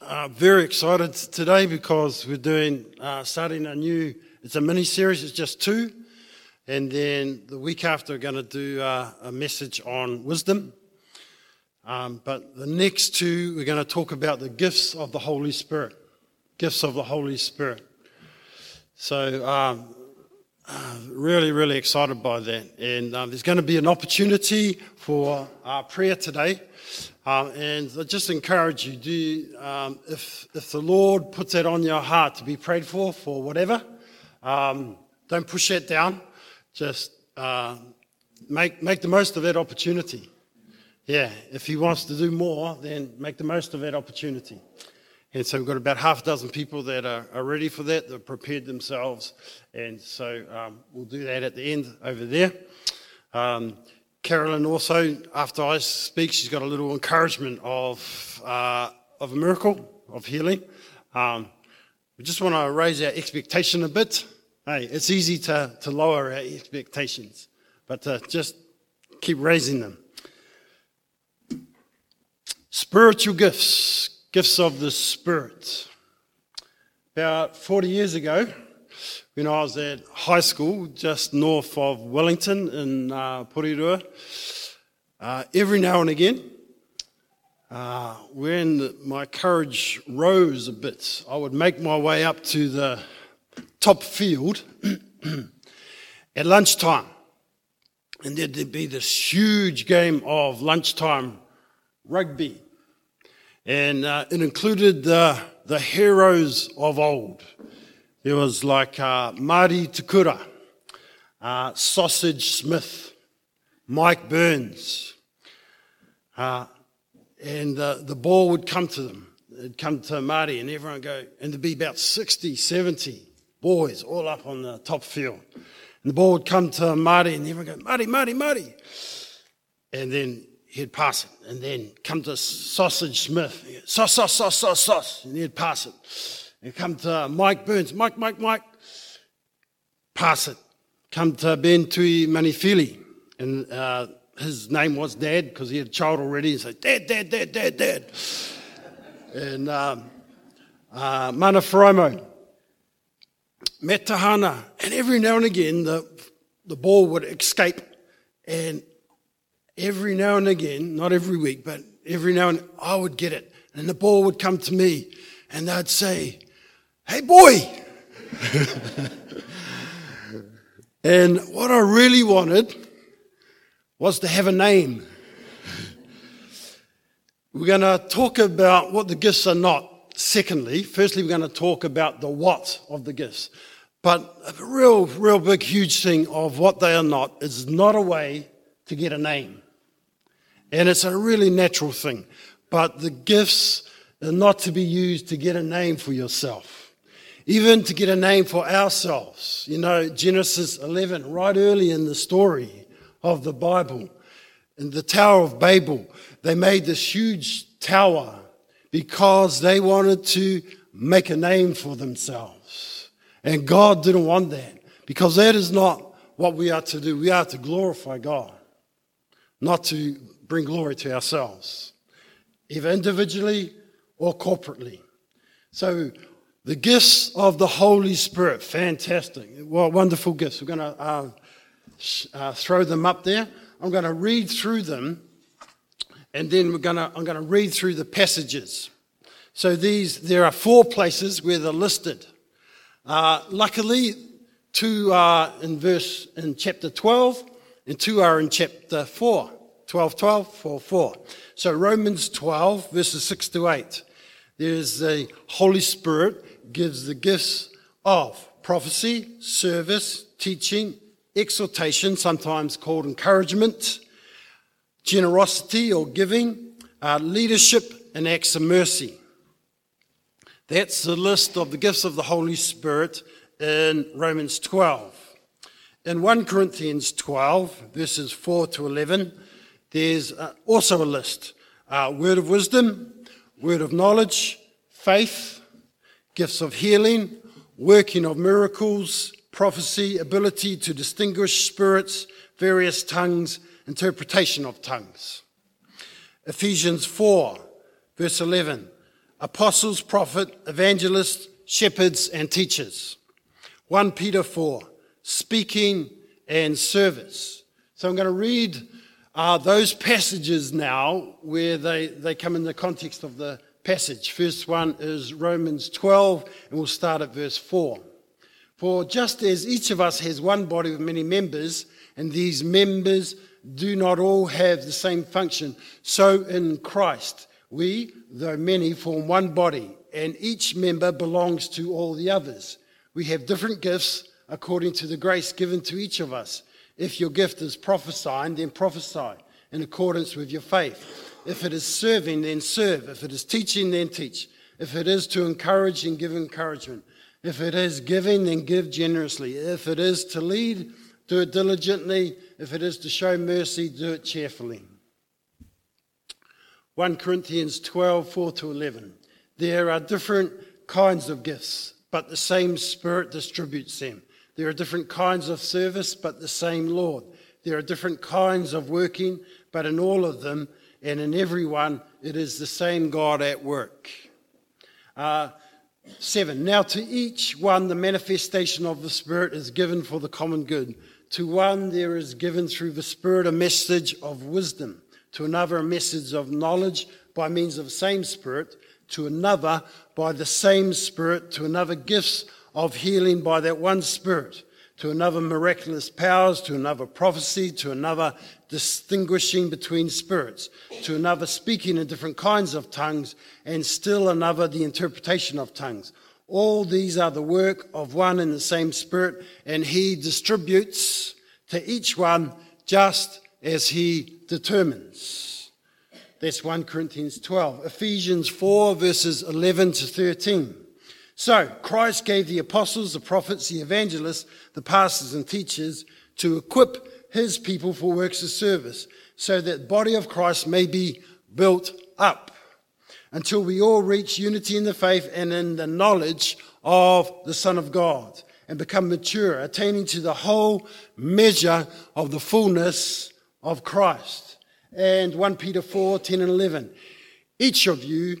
uh, very excited today because we're doing uh, starting a new. It's a mini series. It's just two, and then the week after we're going to do uh, a message on wisdom. Um, but the next two we're going to talk about the gifts of the Holy Spirit. Gifts of the Holy Spirit. So um, uh, really, really excited by that, and uh, there's going to be an opportunity for prayer today. Um, and I just encourage you, do um, if, if the Lord puts that on your heart to be prayed for, for whatever, um, don't push that down. Just uh, make, make the most of that opportunity. Yeah, if He wants to do more, then make the most of that opportunity. And so we've got about half a dozen people that are, are ready for that, that prepared themselves. And so um, we'll do that at the end over there. Carolyn also, after I speak, she's got a little encouragement of, uh, of a miracle, of healing. Um, we just want to raise our expectation a bit. Hey, it's easy to, to lower our expectations, but to just keep raising them. Spiritual gifts, gifts of the Spirit. About 40 years ago, when I was at high school just north of Wellington in uh, Porirua. Uh, every now and again, uh, when my courage rose a bit, I would make my way up to the top field at lunchtime. And there'd be this huge game of lunchtime rugby. And uh, it included the, the heroes of old. There was like uh, Takura, uh, Sausage Smith, Mike Burns. Uh, and uh, the ball would come to them. It'd come to Marty, and everyone would go, and there'd be about 60, 70 boys all up on the top field. And the ball would come to Marty, and everyone would go, Marty, Marty, Marty. And then he'd pass it. And then come to Sausage Smith. Sauce, sauce, sauce, sauce, sauce. And he'd pass it. And come to Mike Burns. Mike, Mike, Mike. Pass it. Come to Ben Tui Manifili. And uh, his name was Dad because he had a child already. And said, Dad, Dad, Dad, Dad, Dad. and um, uh, Mana Fromo. Metahana. And every now and again, the, the ball would escape. And every now and again, not every week, but every now and I would get it. And the ball would come to me and they'd say, Hey, boy. and what I really wanted was to have a name. We're going to talk about what the gifts are not. Secondly, firstly, we're going to talk about the what of the gifts. But a real, real big, huge thing of what they are not is not a way to get a name. And it's a really natural thing. But the gifts are not to be used to get a name for yourself even to get a name for ourselves. You know, Genesis 11, right early in the story of the Bible, in the Tower of Babel, they made this huge tower because they wanted to make a name for themselves. And God didn't want that because that is not what we are to do. We are to glorify God, not to bring glory to ourselves, either individually or corporately. So the gifts of the Holy Spirit, fantastic. What wonderful gifts. We're going to uh, uh, throw them up there. I'm going to read through them, and then we're going to, I'm going to read through the passages. So these, there are four places where they're listed. Uh, luckily, two are in verse in chapter 12, and two are in chapter 4. 12, 12, 4, 4. So Romans 12, verses 6 to 8. There's the Holy Spirit gives the gifts of prophecy, service, teaching, exhortation, sometimes called encouragement, generosity or giving, uh, leadership, and acts of mercy. That's the list of the gifts of the Holy Spirit in Romans 12. In 1 Corinthians 12, verses 4 to 11, there's uh, also a list uh, word of wisdom, word of knowledge, faith, gifts of healing, working of miracles, prophecy, ability to distinguish spirits, various tongues, interpretation of tongues. Ephesians 4, verse 11. apostles, prophet, evangelists, shepherds, and teachers. 1 Peter 4, speaking and service. So I'm going to read uh, those passages now where they, they come in the context of the passage. First one is Romans 12, and we'll start at verse 4. For just as each of us has one body with many members, and these members do not all have the same function, so in Christ we, though many, form one body, and each member belongs to all the others. We have different gifts according to the grace given to each of us. If your gift is prophesying, then prophesy in accordance with your faith. If it is serving, then serve. If it is teaching, then teach. If it is to encourage, then give encouragement. If it is giving, then give generously. If it is to lead, do it diligently. If it is to show mercy, do it cheerfully. 1 Corinthians 12, 4 to 11. There are different kinds of gifts, but the same Spirit distributes them. There are different kinds of service, but the same Lord. There are different kinds of working, but in all of them and in every one, it is the same God at work. Uh, seven. Now to each one, the manifestation of the Spirit is given for the common good. To one, there is given through the Spirit a message of wisdom. To another, a message of knowledge by means of the same Spirit. To another, by the same Spirit. To another, gifts of healing by that one Spirit, to another miraculous powers, to another prophecy, to another distinguishing between spirits, to another speaking in different kinds of tongues, and still another the interpretation of tongues. All these are the work of one and the same Spirit, and He distributes to each one just as He determines. That's 1 Corinthians 12. Ephesians 4, verses 11 to 13. So, Christ gave the apostles, the prophets, the evangelists, the pastors, and teachers to equip his people for works of service, so that the body of Christ may be built up until we all reach unity in the faith and in the knowledge of the Son of God and become mature, attaining to the whole measure of the fullness of Christ. And 1 Peter 4 10 and 11. Each of you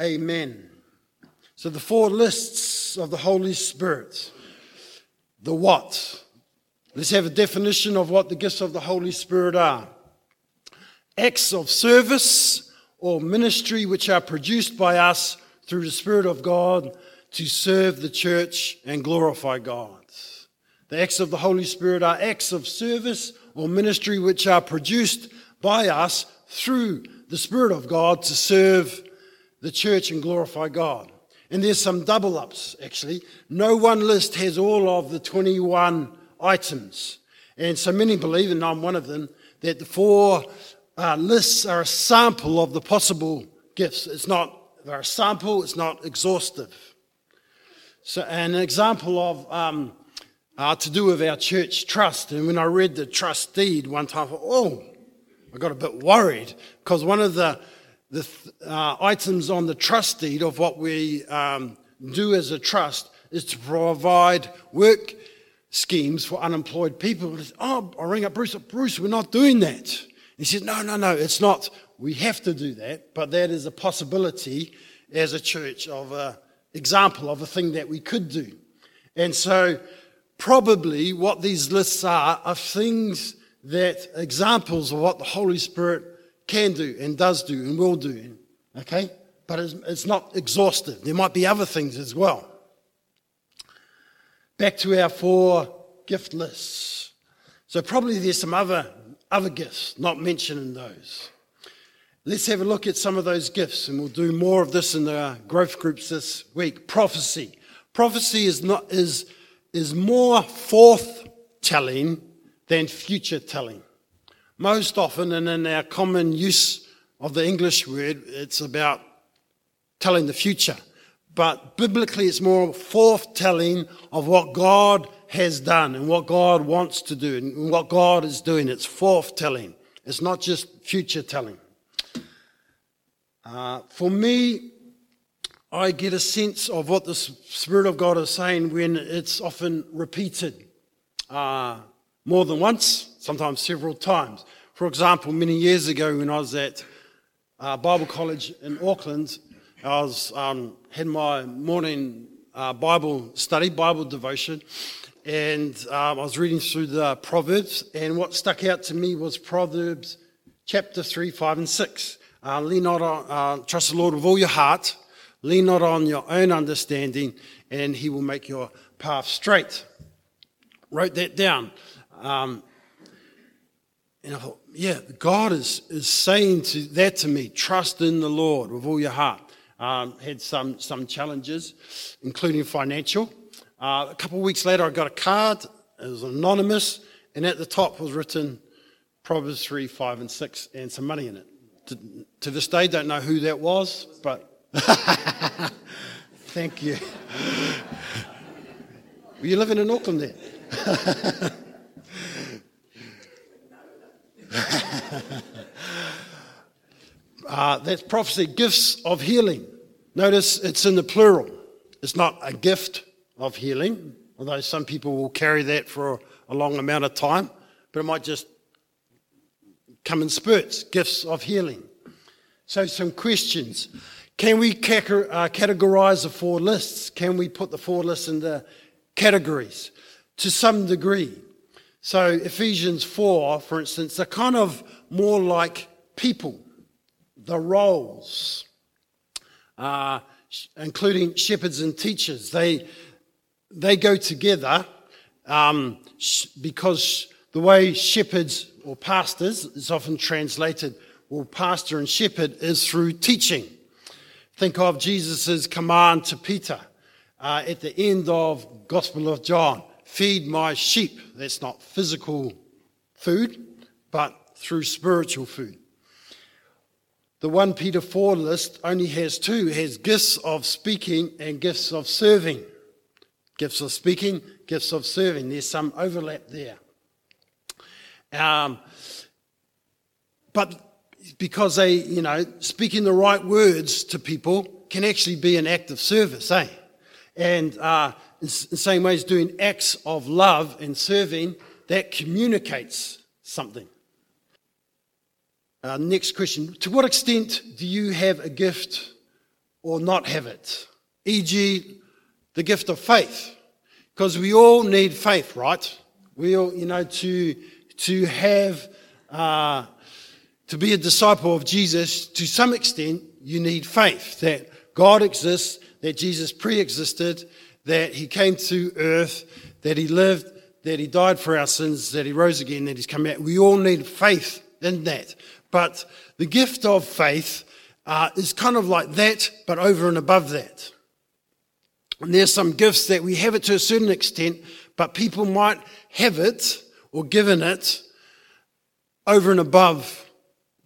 Amen. So the four lists of the Holy Spirit. The what? Let's have a definition of what the gifts of the Holy Spirit are. Acts of service or ministry which are produced by us through the Spirit of God to serve the church and glorify God. The acts of the Holy Spirit are acts of service or ministry which are produced by us through the Spirit of God to serve the church and glorify God. And there's some double ups, actually. No one list has all of the 21 items. And so many believe, and I'm one of them, that the four uh, lists are a sample of the possible gifts. It's not, they're a sample, it's not exhaustive. So, an example of uh, uh, to do with our church trust. And when I read the trust deed one time, I thought, oh, I got a bit worried because one of the the uh, items on the trust deed of what we um, do as a trust is to provide work schemes for unemployed people. Oh, I ring up Bruce. Bruce, we're not doing that. He says, no, no, no, it's not. We have to do that, but that is a possibility as a church of an example of a thing that we could do. And so, probably what these lists are are things that examples of what the Holy Spirit can do and does do and will do. Okay? But it's, it's not exhaustive. There might be other things as well. Back to our four gift lists. So probably there's some other, other gifts not mentioned in those. Let's have a look at some of those gifts, and we'll do more of this in the growth groups this week. Prophecy. Prophecy is not is is more forth-telling than future-telling. Most often, and in our common use of the English word, it's about telling the future. But biblically, it's more forthtelling of what God has done and what God wants to do and what God is doing. It's forthtelling. It's not just future telling. Uh, for me, I get a sense of what the Spirit of God is saying when it's often repeated uh, more than once, sometimes several times. For example, many years ago when I was at uh, Bible College in Auckland, I was um, had my morning uh, Bible study, Bible devotion, and um, I was reading through the Proverbs, and what stuck out to me was Proverbs chapter 3, 5, and 6. Uh, lean not on, uh, trust the Lord with all your heart, lean not on your own understanding, and he will make your path straight. Wrote that down. Um, and I thought, yeah, God is, is saying to, that to me trust in the Lord with all your heart. Um, had some, some challenges, including financial. Uh, a couple of weeks later, I got a card. It was anonymous, and at the top was written Proverbs 3, 5, and 6, and some money in it. To, to this day, don't know who that was, but thank you. Were you living in Auckland there? uh, that's prophecy, gifts of healing. Notice it's in the plural. It's not a gift of healing, although some people will carry that for a long amount of time, but it might just come in spurts, gifts of healing. So, some questions. Can we uh, categorize the four lists? Can we put the four lists into categories? To some degree. So, Ephesians 4, for instance, are kind of more like people, the roles, uh, including shepherds and teachers. They, they go together um, because the way shepherds or pastors is often translated, or pastor and shepherd, is through teaching. Think of Jesus' command to Peter uh, at the end of Gospel of John feed my sheep. That's not physical food, but through spiritual food. The 1 Peter 4 list only has two, has gifts of speaking and gifts of serving. Gifts of speaking, gifts of serving. There's some overlap there. Um, but because they, you know, speaking the right words to people can actually be an act of service, eh? And uh, in the same way as doing acts of love and serving, that communicates something. Uh, next question To what extent do you have a gift or not have it? E.g., the gift of faith. Because we all need faith, right? We all, you know, to, to have, uh, to be a disciple of Jesus, to some extent, you need faith that God exists, that Jesus pre existed, that he came to earth, that he lived, that he died for our sins, that he rose again, that he's come back. We all need faith in that. But the gift of faith uh, is kind of like that, but over and above that. And there's some gifts that we have it to a certain extent, but people might have it or given it over and above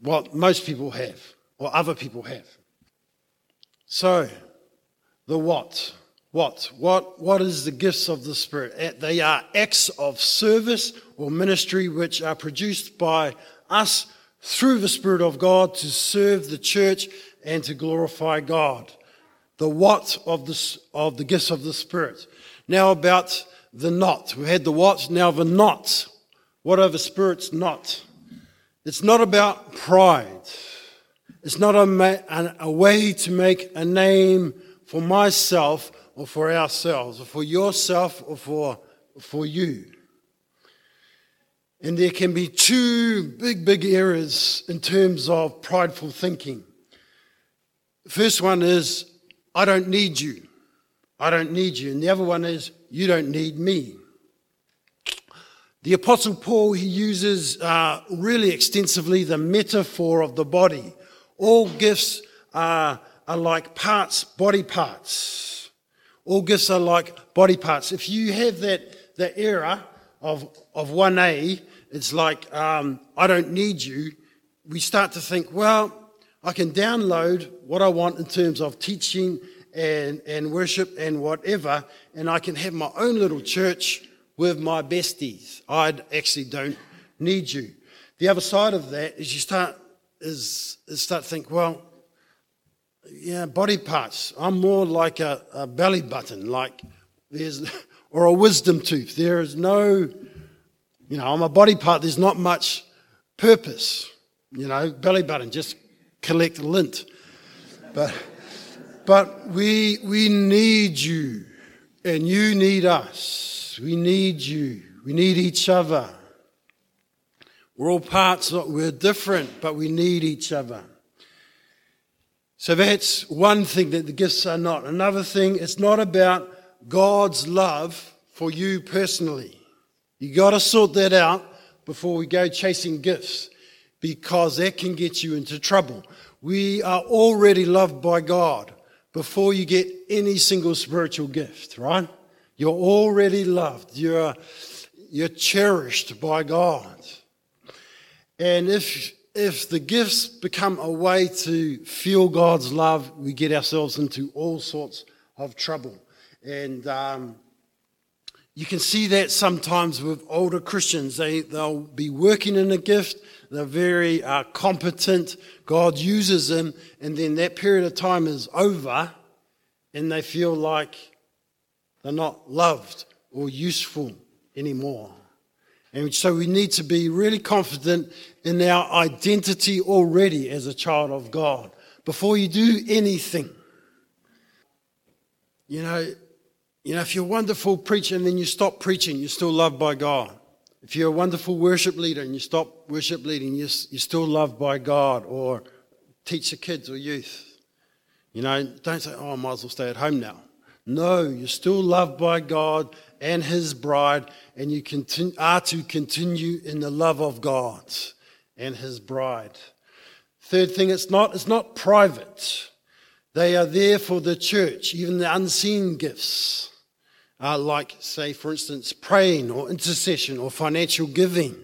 what most people have or other people have. So, the what? What? What, what is the gifts of the Spirit? Eh, they are acts of service or ministry which are produced by us through the Spirit of God to serve the church and to glorify God. The what of the, of the gifts of the Spirit. Now about the not. We had the what, now the not. What are the Spirit's not? It's not about pride. It's not a, a way to make a name for myself or for ourselves, or for yourself or for, for you. And there can be two big, big errors in terms of prideful thinking. The first one is, I don't need you. I don't need you. And the other one is, you don't need me. The Apostle Paul, he uses uh, really extensively the metaphor of the body. All gifts are, are like parts, body parts. All gifts are like body parts. If you have that, that error of, of 1A, it's like, um, I don't need you. We start to think, well, I can download what I want in terms of teaching and, and worship and whatever, and I can have my own little church with my besties. I actually don't need you. The other side of that is you start is, is start to think, well, yeah, body parts. I'm more like a, a belly button, like there's or a wisdom tooth. There is no, you know, I'm a body part. There's not much purpose. You know, belly button, just collect lint. But but we we need you, and you need us. We need you. We need each other. We're all parts, we're different, but we need each other. So that's one thing that the gifts are not. Another thing, it's not about God's love for you personally. You got to sort that out before we go chasing gifts because that can get you into trouble. We are already loved by God before you get any single spiritual gift, right? You're already loved. You're, you're cherished by God. And if, if the gifts become a way to feel God's love, we get ourselves into all sorts of trouble. And um, you can see that sometimes with older Christians. They, they'll be working in a gift, they're very uh, competent, God uses them, and then that period of time is over, and they feel like they're not loved or useful anymore. And so we need to be really confident in our identity already as a child of God before you do anything. You know, you know, if you're a wonderful preacher and then you stop preaching, you're still loved by God. If you're a wonderful worship leader and you stop worship leading, you're, you're still loved by God. Or teach the kids or youth. You know, don't say, oh, I might as well stay at home now. No, you're still loved by God and His bride, and you continue, are to continue in the love of God and His bride. Third thing, it's not, it's not private. They are there for the church, even the unseen gifts, uh, like, say, for instance, praying or intercession or financial giving.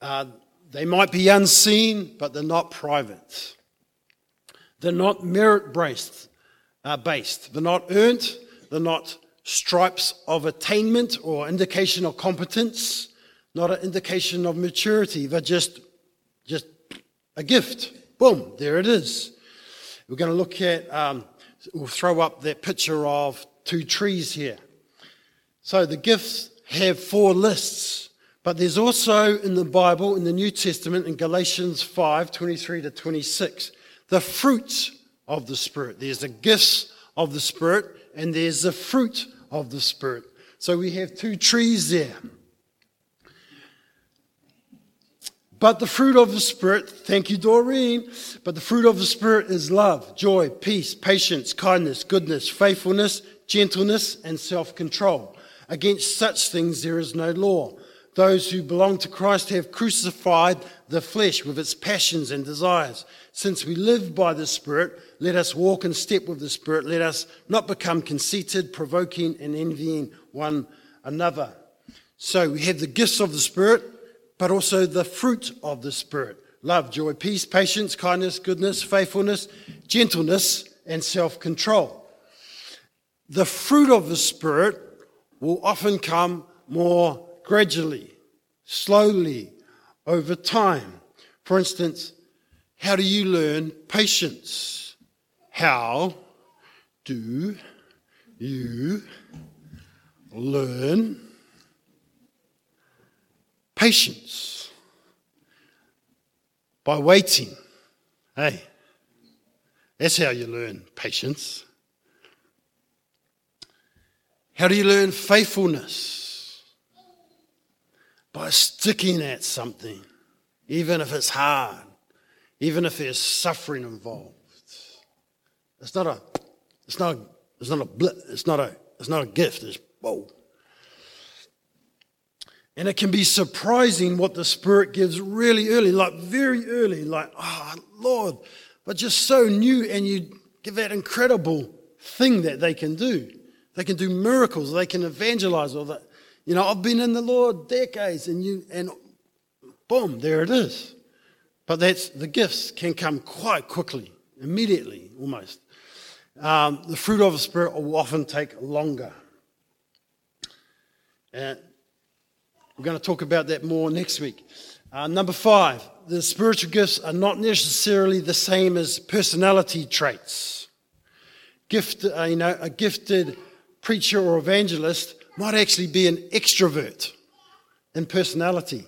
Uh, they might be unseen, but they're not private. They're not merit based. Uh, based. They're not earned. They're not stripes of attainment or indication of competence, not an indication of maturity. They're just, just a gift. Boom, there it is. We're going to look at, um, we'll throw up that picture of two trees here. So the gifts have four lists, but there's also in the Bible, in the New Testament, in Galatians 5 23 to 26, the fruits of the Spirit. There's the gifts of the Spirit, and there's the fruit of the Spirit. So we have two trees there. But the fruit of the Spirit, thank you, Doreen, but the fruit of the Spirit is love, joy, peace, patience, kindness, goodness, faithfulness, gentleness, and self control. Against such things there is no law. Those who belong to Christ have crucified the flesh with its passions and desires. Since we live by the Spirit, let us walk in step with the Spirit. Let us not become conceited, provoking, and envying one another. So we have the gifts of the Spirit but also the fruit of the Spirit love, joy, peace, patience, kindness, goodness, faithfulness, gentleness, and self control. The fruit of the Spirit will often come more gradually, slowly, over time. For instance, how do you learn patience? How do you learn Patience. By waiting. Hey, that's how you learn patience. How do you learn faithfulness? By sticking at something, even if it's hard, even if there's suffering involved. It's not a, it's not, a, it's not a, it's not a, it's not a gift. It's whoa. And it can be surprising what the Spirit gives really early, like very early, like, oh, Lord, but just so new. And you give that incredible thing that they can do. They can do miracles, they can evangelize, or that, you know, I've been in the Lord decades, and you, and boom, there it is. But that's the gifts can come quite quickly, immediately almost. Um, the fruit of the Spirit will often take longer. And we're going to talk about that more next week. Uh, number five, the spiritual gifts are not necessarily the same as personality traits. Gift, uh, you know, a gifted preacher or evangelist might actually be an extrovert in personality.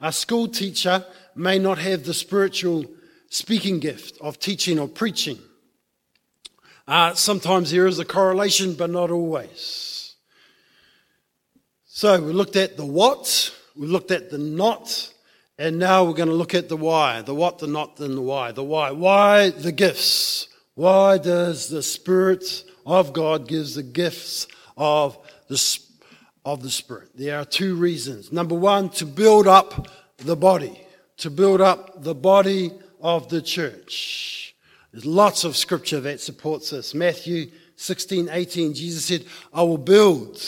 A school teacher may not have the spiritual speaking gift of teaching or preaching. Uh, sometimes there is a correlation, but not always. So we looked at the what, we looked at the not, and now we're going to look at the why. The what, the not, and the why. The why. Why the gifts? Why does the Spirit of God gives the gifts of the, of the Spirit? There are two reasons. Number one, to build up the body, to build up the body of the church. There's lots of scripture that supports this. Matthew 16, 18, Jesus said, I will build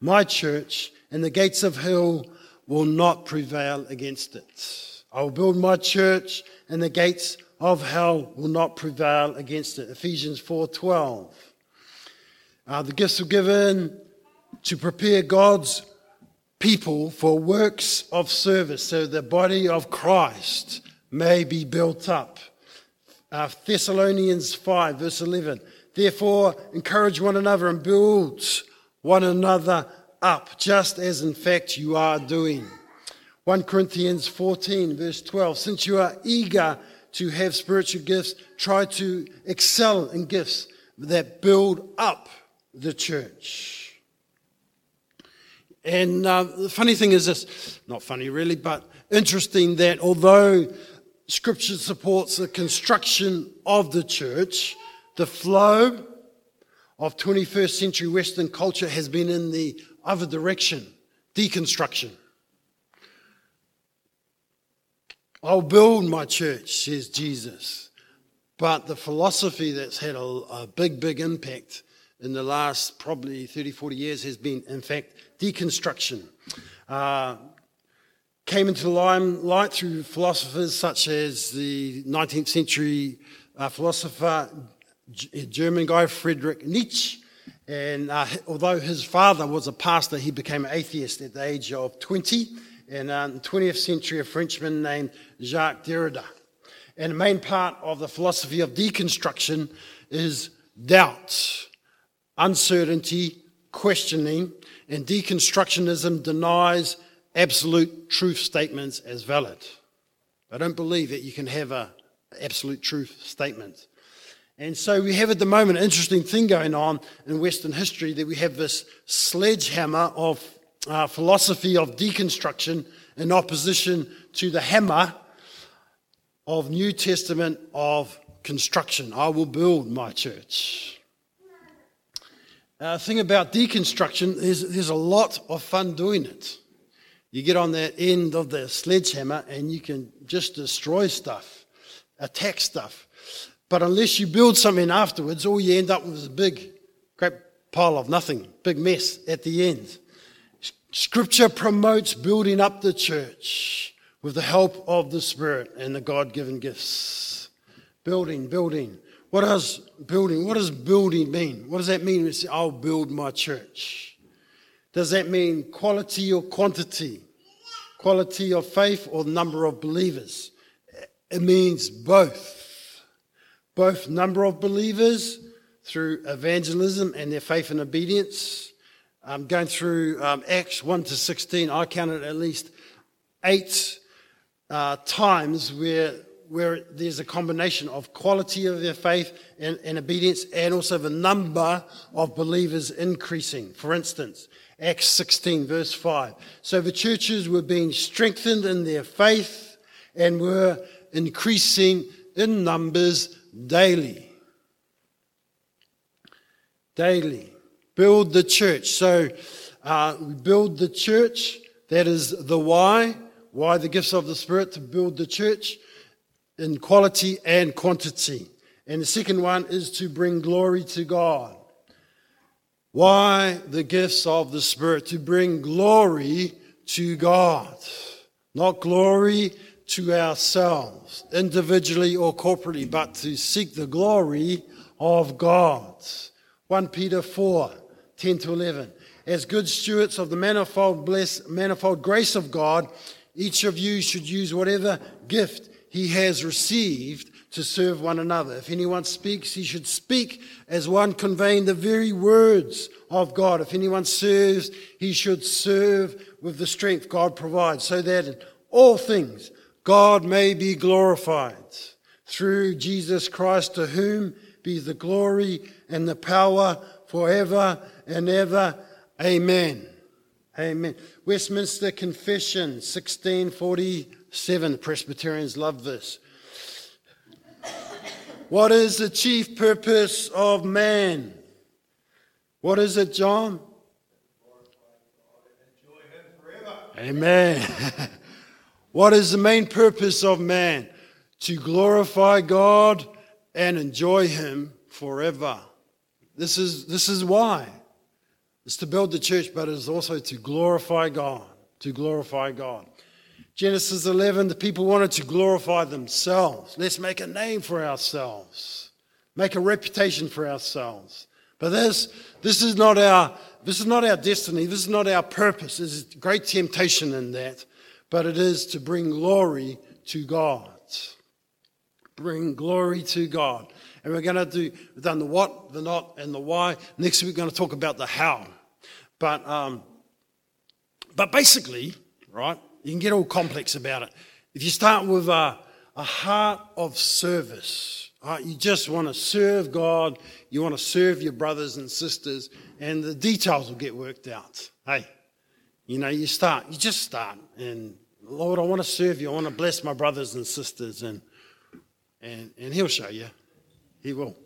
my church, and the gates of hell will not prevail against it. I will build my church, and the gates of hell will not prevail against it. Ephesians 4:12. Uh, the gifts were given to prepare God's people for works of service, so the body of Christ may be built up. Uh, Thessalonians 5, verse 11. Therefore, encourage one another and build one another up, just as in fact you are doing. 1 Corinthians 14, verse 12. Since you are eager to have spiritual gifts, try to excel in gifts that build up the church. And uh, the funny thing is this not funny really, but interesting that although scripture supports the construction of the church, the flow of 21st century Western culture has been in the other direction deconstruction. I'll build my church, says Jesus. But the philosophy that's had a, a, big, big impact in the last probably 30, 40 years has been, in fact, deconstruction. Uh, came into the limelight through philosophers such as the 19th century uh, philosopher, German guy Friedrich Nietzsche. And uh, although his father was a pastor, he became an atheist at the age of 20. And uh, in the 20th century, a Frenchman named Jacques Derrida. And the main part of the philosophy of deconstruction is doubt, uncertainty, questioning, and deconstructionism denies absolute truth statements as valid. I don't believe that you can have an absolute truth statement. And so we have at the moment an interesting thing going on in Western history that we have this sledgehammer of uh, philosophy of deconstruction in opposition to the hammer of New Testament of construction. I will build my church. Uh, thing about deconstruction is there's a lot of fun doing it. You get on that end of the sledgehammer and you can just destroy stuff, attack stuff. But unless you build something afterwards, all you end up with is a big, great pile of nothing, big mess at the end. Scripture promotes building up the church with the help of the Spirit and the God given gifts. Building, building. What does building, what does building mean? What does that mean? When it's, I'll build my church. Does that mean quality or quantity? Quality of faith or number of believers? It means both. Both number of believers through evangelism and their faith and obedience. Um, going through um, Acts 1 to 16, I counted at least eight uh, times where, where there's a combination of quality of their faith and, and obedience and also the number of believers increasing. For instance, Acts 16, verse 5. So the churches were being strengthened in their faith and were increasing in numbers daily. Daily. Build the church. So uh, we build the church. That is the why. Why the gifts of the Spirit to build the church in quality and quantity. And the second one is to bring glory to God. Why the gifts of the Spirit? To bring glory to God, not glory to ourselves, individually or corporately, but to seek the glory of God. 1 Peter 4 10 to 11. As good stewards of the manifold, bless, manifold grace of God, each of you should use whatever gift he has received to serve one another. If anyone speaks, he should speak as one conveying the very words of God. If anyone serves, he should serve with the strength God provides, so that in all things God may be glorified through Jesus Christ, to whom be the glory and the power forever and ever. Amen. Amen. Westminster Confession, 1647. Presbyterians love this. What is the chief purpose of man? What is it, John? Amen. what is the main purpose of man? To glorify God and enjoy Him forever. This is, this is why. It's to build the church, but it is also to glorify God. To glorify God. Genesis 11, the people wanted to glorify themselves. Let's make a name for ourselves, make a reputation for ourselves. But this, this, is not our, this is not our destiny. This is not our purpose. There's great temptation in that. But it is to bring glory to God. Bring glory to God. And we're going to do, we've done the what, the not, and the why. Next week, we're going to talk about the how. But, um, but basically, right, you can get all complex about it. If you start with a, a heart of service, right, you just want to serve God, you want to serve your brothers and sisters, and the details will get worked out. Hey, you know, you start, you just start, and Lord, I want to serve you. I want to bless my brothers and sisters, and and and He'll show you. He will.